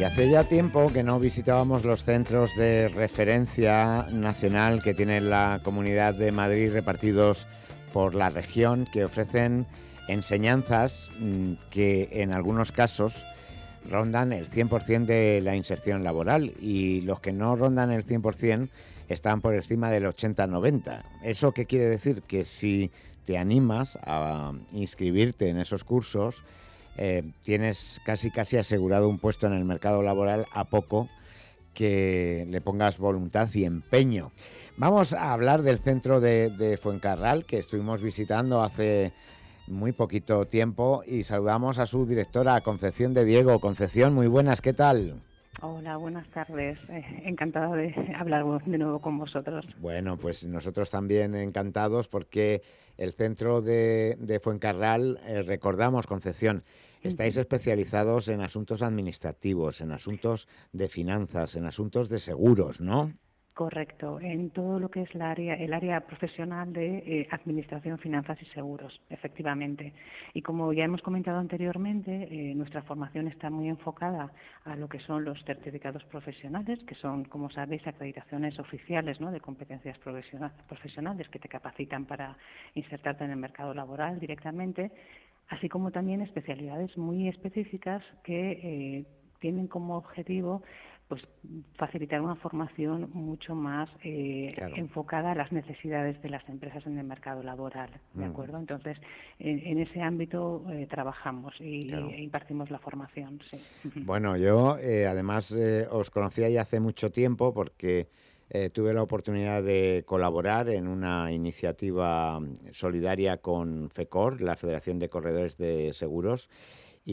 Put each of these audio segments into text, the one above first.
Y hace ya tiempo que no visitábamos los centros de referencia nacional que tiene la Comunidad de Madrid repartidos por la región, que ofrecen enseñanzas mm, que en algunos casos rondan el 100% de la inserción laboral y los que no rondan el 100% están por encima del 80-90. ¿Eso qué quiere decir? Que si te animas a inscribirte en esos cursos, eh, tienes casi casi asegurado un puesto en el mercado laboral a poco que le pongas voluntad y empeño. Vamos a hablar del centro de, de Fuencarral que estuvimos visitando hace muy poquito tiempo y saludamos a su directora, Concepción de Diego. Concepción, muy buenas, ¿qué tal? Hola, buenas tardes. Eh, encantada de hablar de nuevo con vosotros. Bueno, pues nosotros también encantados porque el centro de, de Fuencarral, eh, recordamos, Concepción, estáis especializados en asuntos administrativos, en asuntos de finanzas, en asuntos de seguros, ¿no? Correcto, en todo lo que es la área, el área profesional de eh, administración, finanzas y seguros, efectivamente. Y como ya hemos comentado anteriormente, eh, nuestra formación está muy enfocada a lo que son los certificados profesionales, que son, como sabéis, acreditaciones oficiales ¿no? de competencias profesionales que te capacitan para insertarte en el mercado laboral directamente, así como también especialidades muy específicas que eh, tienen como objetivo pues facilitar una formación mucho más eh, enfocada a las necesidades de las empresas en el mercado laboral, ¿de mm. acuerdo? Entonces, en, ese ámbito eh, trabajamos y e impartimos la formación. Sí. Bueno, yo eh, además os conocía ya hace mucho tiempo porque tuve la oportunidad de colaborar en una iniciativa solidaria con FECOR, la Federación de Corredores de Seguros,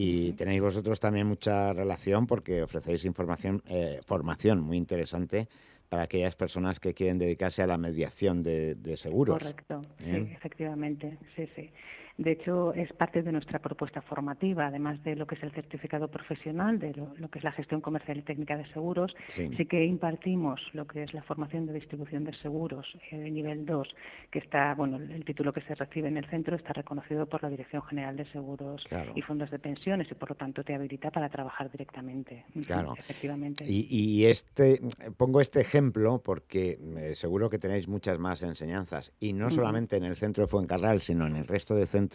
y tenéis vosotros también mucha relación porque ofrecéis información, eh, formación muy interesante para aquellas personas que quieren dedicarse a la mediación de, seguros. Correcto, sí, efectivamente, sí, sí. De hecho, es parte de nuestra propuesta formativa, además de lo que es el certificado profesional, de lo, que es la gestión comercial y técnica de seguros. Sí. que impartimos lo que es la formación de distribución de seguros eh, de nivel 2, que está, bueno, el título que se recibe en el centro está reconocido por la Dirección General de Seguros y Fondos de Pensiones y, por lo tanto, te habilita para trabajar directamente. Claro. Efectivamente. Y, este, pongo este ejemplo porque eh, seguro que tenéis muchas más enseñanzas, y no solamente en el centro de Fuencarral, sino en el resto de centros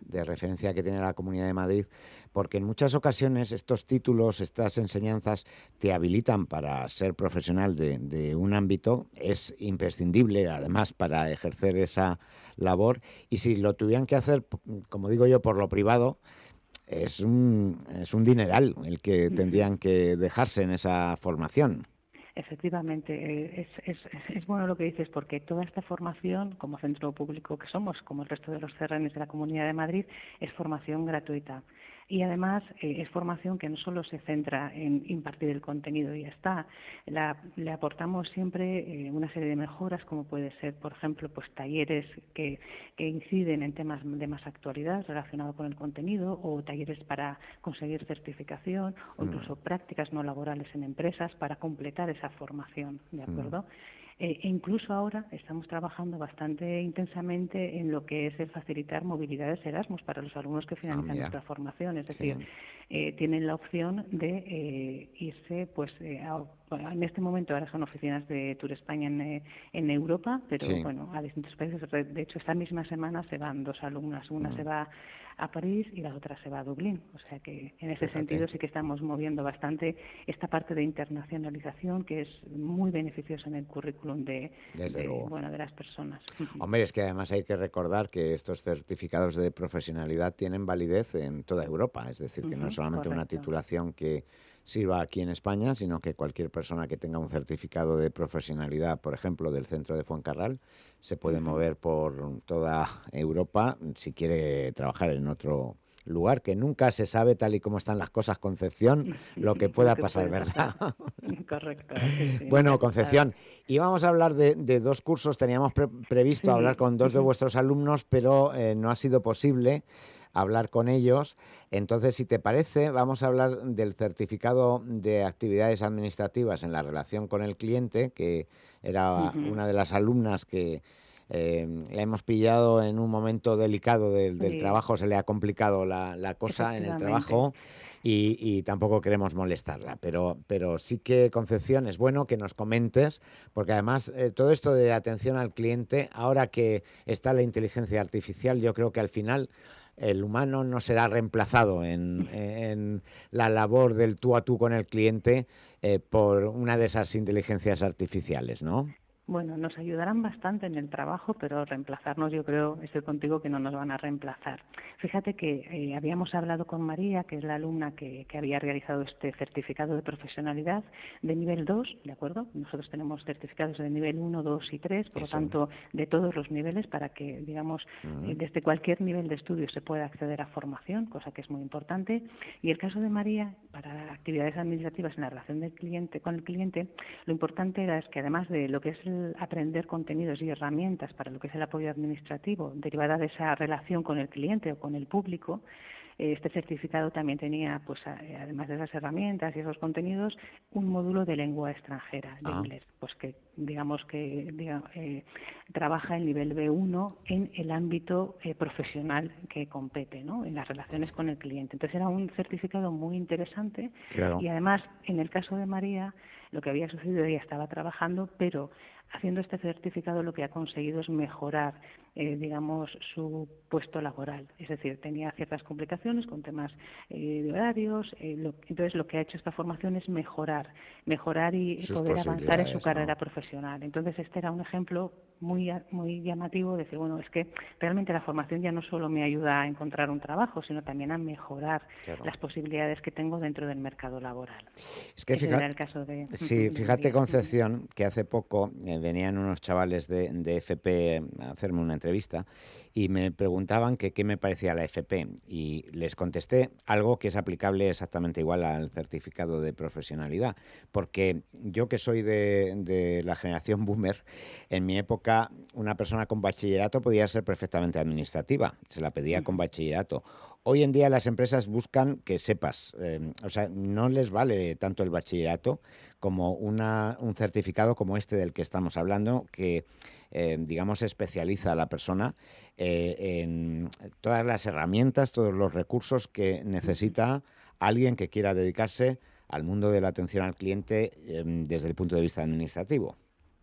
de referencia que tiene la Comunidad de Madrid, porque en muchas ocasiones estos títulos, estas enseñanzas te habilitan para ser profesional de, un ámbito, es imprescindible además para ejercer esa labor y si lo tuvieran que hacer, como digo yo, por lo privado, es un, es un dineral el que tendrían que dejarse en esa formación. Efectivamente, eh, es, es, bueno lo que dices, porque toda esta formación, como centro público que somos, como el resto de los CRNs de la Comunidad de Madrid, es formación gratuita. Y además eh, es formación que no solo se centra en impartir el contenido y ya está, le aportamos siempre eh, una serie de mejoras, como puede ser, por ejemplo, pues talleres que, que inciden en temas de más actualidad relacionados con el contenido, o talleres para conseguir certificación, o mm. incluso prácticas no laborales en empresas para completar esa formación, ¿de mm. Eh, e incluso ahora estamos trabajando bastante intensamente en lo que es el facilitar movilidades Erasmus para los alumnos que finalizan ah, nuestra formación. Es decir, eh, tienen la opción de eh, irse, pues, en este momento ahora son oficinas de Tour España en, en Europa, pero bueno, a distintos países. De hecho, esta misma semana se van dos alumnas. Una mm. se va a París y la otra se va a Dublín. O sea que en ese sentido sí que estamos moviendo bastante esta parte de internacionalización que es muy beneficiosa en el currículum de, bueno, de las personas. Hombre, es que además hay que recordar que estos certificados de profesionalidad tienen validez en toda Europa, es decir, que no es solamente una titulación que sirva aquí en España, sino que cualquier persona que tenga un certificado de profesionalidad, por ejemplo, del centro de Fuencarral, se puede mover por toda Europa si quiere trabajar en otro lugar que nunca se sabe tal y como están las cosas Concepción lo que pueda pasar, ¿verdad? Correcto. bueno, Concepción, íbamos a hablar de, dos cursos, teníamos previsto hablar con dos de vuestros alumnos, pero eh, no ha sido posible hablar con ellos. Entonces, si te parece, vamos a hablar del certificado de actividades administrativas en la relación con el cliente, que era una de las alumnas que eh, la hemos pillado en un momento delicado del, trabajo, se le ha complicado la, cosa en el trabajo y, tampoco queremos molestarla. Pero, pero sí que, Concepción, es bueno que nos comentes, porque además eh, todo esto de atención al cliente, ahora que está la inteligencia artificial, yo creo que al final el humano no será reemplazado en, la labor del tú a tú con el cliente eh, por una de esas inteligencias artificiales, ¿no? Bueno, nos ayudarán bastante en el trabajo, pero reemplazarnos yo creo, estoy contigo, que no nos van a reemplazar. Fíjate que eh, habíamos hablado con María, que es la alumna que, había realizado este certificado de profesionalidad de nivel 2, ¿de acuerdo? Nosotros tenemos certificados de nivel 1, 2 y 3, por lo tanto, de todos los niveles para que, digamos, eh, desde cualquier nivel de estudio se pueda acceder a formación, cosa que es muy importante. Y el caso de María, para actividades administrativas en la relación del cliente con el cliente, lo importante era es que además de lo que es el aprender contenidos y herramientas para lo que es el apoyo administrativo derivada de esa relación con el cliente o con el público, este certificado también tenía, pues, además de esas herramientas y esos contenidos, un módulo de lengua extranjera, de ah. inglés, pues que digamos que eh, trabaja el nivel B1 en el ámbito eh, profesional que compete, ¿no? en las relaciones con el cliente. Entonces era un certificado muy interesante y además, en el caso de María, lo que había sucedido, ella estaba trabajando, pero haciendo este certificado lo que ha conseguido es mejorar, eh, digamos, su puesto laboral. Es decir, tenía ciertas complicaciones con temas eh, de horarios. Eh, entonces, lo que ha hecho esta formación es mejorar, mejorar y poder avanzar en su carrera profesional. Entonces, este era un ejemplo muy, muy llamativo de decir, bueno, es que realmente la formación ya no solo me ayuda a encontrar un trabajo, sino también a mejorar las posibilidades que tengo dentro del mercado laboral. Es que fíjate, el caso de, sí, fíjate Concepción, que hace poco eh, venían unos chavales de, de FP a hacerme una entrevista y me preguntaban que qué me parecía la FP y les contesté algo que es aplicable exactamente igual al certificado de profesionalidad, porque yo que soy de, la generación boomer, en mi época una persona con bachillerato podía ser perfectamente administrativa, se la pedía con bachillerato. Hoy en día las empresas buscan que sepas, eh, o sea, no les vale tanto el bachillerato como una, un certificado como este del que estamos hablando, que, eh, digamos, especializa a la persona eh, en todas las herramientas, todos los recursos que necesita alguien que quiera dedicarse al mundo de la atención al cliente em, desde el punto de vista administrativo.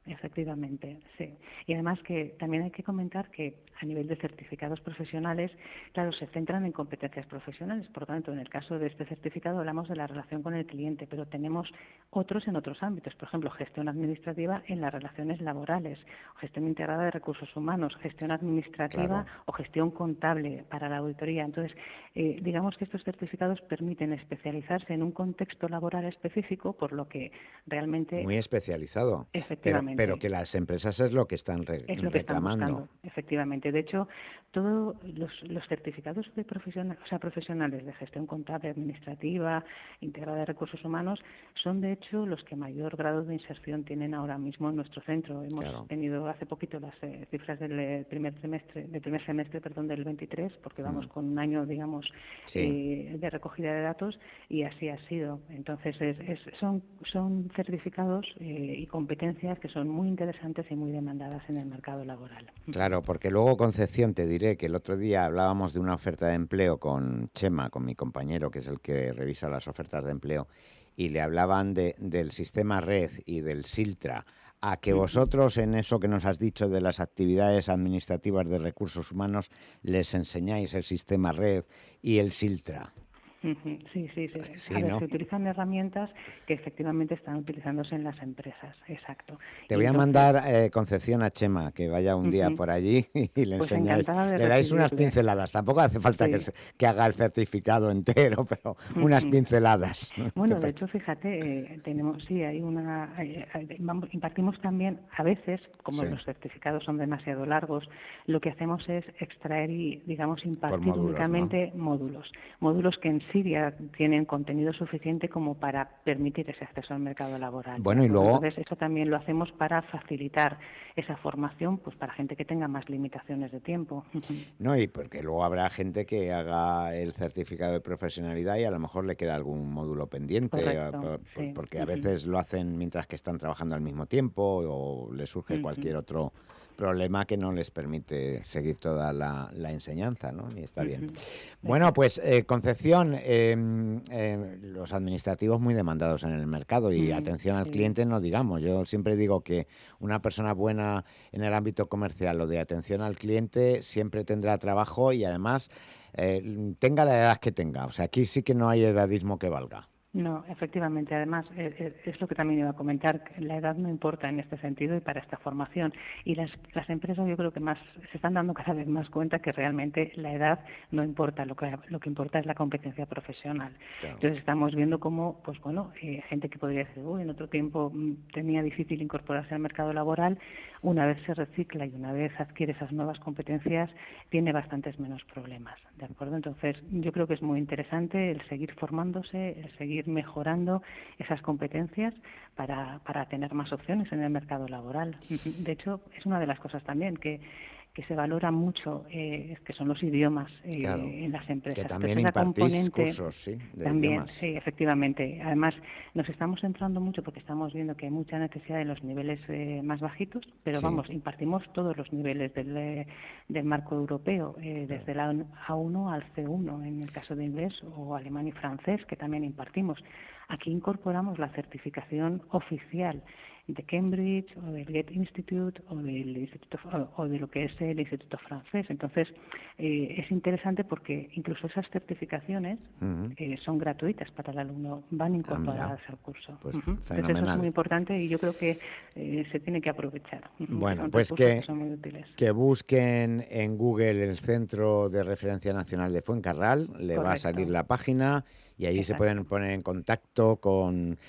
Efectivamente, sí. Y además que también hay que comentar que a nivel de certificados profesionales, claro, se centran en competencias profesionales. Por lo tanto, en el caso de este certificado hablamos de la relación con el cliente, pero tenemos otros en otros ámbitos. Por ejemplo, gestión administrativa en las relaciones laborales, gestión integrada de recursos humanos, gestión administrativa o gestión contable para la auditoría. Entonces, eh, digamos que estos certificados permiten especializarse en un contexto laboral específico, por lo que realmente... Muy especializado. Efectivamente. Pero, que las empresas es lo que están es lo que reclamando. Están buscando, efectivamente. De hecho, todos los, certificados de profesional, o sea, profesionales de gestión contable, administrativa, integrada de recursos humanos, son de hecho los que mayor grado de inserción tienen ahora mismo en nuestro centro. Hemos tenido hace poquito las eh, cifras del eh, primer trimestre, del primer semestre, perdón, del 23, porque vamos mm. con un año, digamos, eh, de recogida de datos y así ha sido. Entonces, son, son certificados y competencias que son muy interesantes y muy demandadas en el mercado laboral. Claro, porque luego Concepción te diré que el otro día hablábamos de una oferta de empleo con Chema, con mi compañero, que es el que revisa las ofertas de empleo, y le hablaban de, del sistema red y del SILTRA. A que vosotros en eso que nos has dicho de las actividades administrativas de recursos humanos les enseñáis el sistema red y el SILTRA. Sí, sí, sí. Se utilizan herramientas que efectivamente están utilizándose en las empresas, exacto. Te voy a mandar eh, Concepción a Chema, que vaya un día por allí y le pues enseñáis. Le dais unas pinceladas. Tampoco hace falta que, que, haga el certificado entero, pero unas pinceladas. Bueno, de hecho, fíjate, eh, tenemos, sí, hay una. impartimos también, a veces, como los certificados son demasiado largos, lo que hacemos es extraer y, digamos, impartir únicamente módulos. Módulos que en Siria tienen contenido suficiente como para permitir ese acceso al mercado laboral. Bueno, y luego... Entonces, eso también lo hacemos para facilitar esa formación pues para gente que tenga más limitaciones de tiempo. No, y porque luego habrá gente que haga el certificado de profesionalidad y a lo mejor le queda algún módulo pendiente, eh, porque a veces lo hacen mientras que están trabajando al mismo tiempo o le surge cualquier otro problema que no les permite seguir toda la, enseñanza, ¿no? Y está bien. Bueno, pues eh, Concepción, em, los administrativos muy demandados en el mercado y atención al cliente no digamos. Yo siempre digo que una persona buena en el ámbito comercial o de atención al cliente siempre tendrá trabajo y además eh, tenga la edad que tenga. O sea, aquí sí que no hay edadismo que valga. No, efectivamente. Además, eh, eh, es lo que también iba a comentar. La edad no importa en este sentido y para esta formación. Y las, las empresas yo creo que más se están dando cada vez más cuenta que realmente la edad no importa. Lo que, lo que importa es la competencia profesional. Entonces estamos viendo cómo, pues bueno, eh, gente que podría decir, uy, en otro tiempo mm, tenía difícil incorporarse al mercado laboral, una vez se recicla y una vez adquiere esas nuevas competencias, tiene bastantes menos problemas. ¿De acuerdo? Entonces yo creo que es muy interesante el seguir formándose, el seguir mejorando esas competencias para, para tener más opciones en el mercado laboral. De hecho, es una de las cosas también que que se valora mucho, eh, que son los idiomas eh, en las empresas. Que también impartís cursos, ¿sí? también, sí, efectivamente. Además, nos estamos centrando mucho porque estamos viendo que hay mucha necesidad en los niveles eh, más bajitos, pero vamos, impartimos todos los niveles del, eh, del marco europeo, desde la A1 al C1 en el caso de inglés o alemán y francés, que también impartimos. Aquí incorporamos la certificación oficial de Cambridge o del Get Institute o del Instituto o de lo que es el Instituto francés. Entonces eh, es interesante porque incluso esas certificaciones eh, son gratuitas para el alumno, van incorporadas al curso. Pues Entonces eso es muy importante y yo creo que eh, se tiene que aprovechar. Bueno, pues que, que, busquen en Google el Centro de Referencia Nacional de Fuencarral, le va a salir la página y ahí se pueden poner en contacto con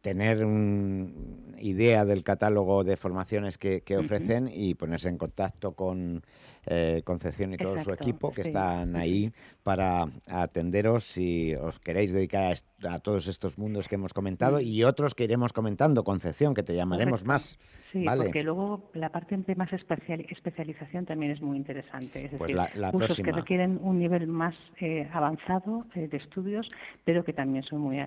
tener una idea del catálogo de formaciones que, ofrecen y ponerse en contacto con eh, Concepción y todo su equipo que están ahí para atenderos si os queréis dedicar a, todos estos mundos que hemos comentado y otros que iremos comentando, Concepción, que te llamaremos más. Sí, porque luego la parte de más especial, especialización también es muy interesante. Es pues decir, la, cursos que requieren un nivel más eh, avanzado eh, de estudios, pero que también son muy,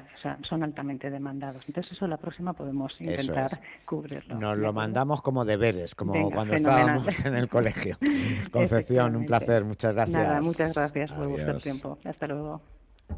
son altamente demandados. Entonces eso la próxima podemos intentar cubrirlo. Nos lo mandamos como deberes, como cuando estábamos en el colegio. Concepción, un placer, muchas gracias. Nada, muchas gracias Hasta luego.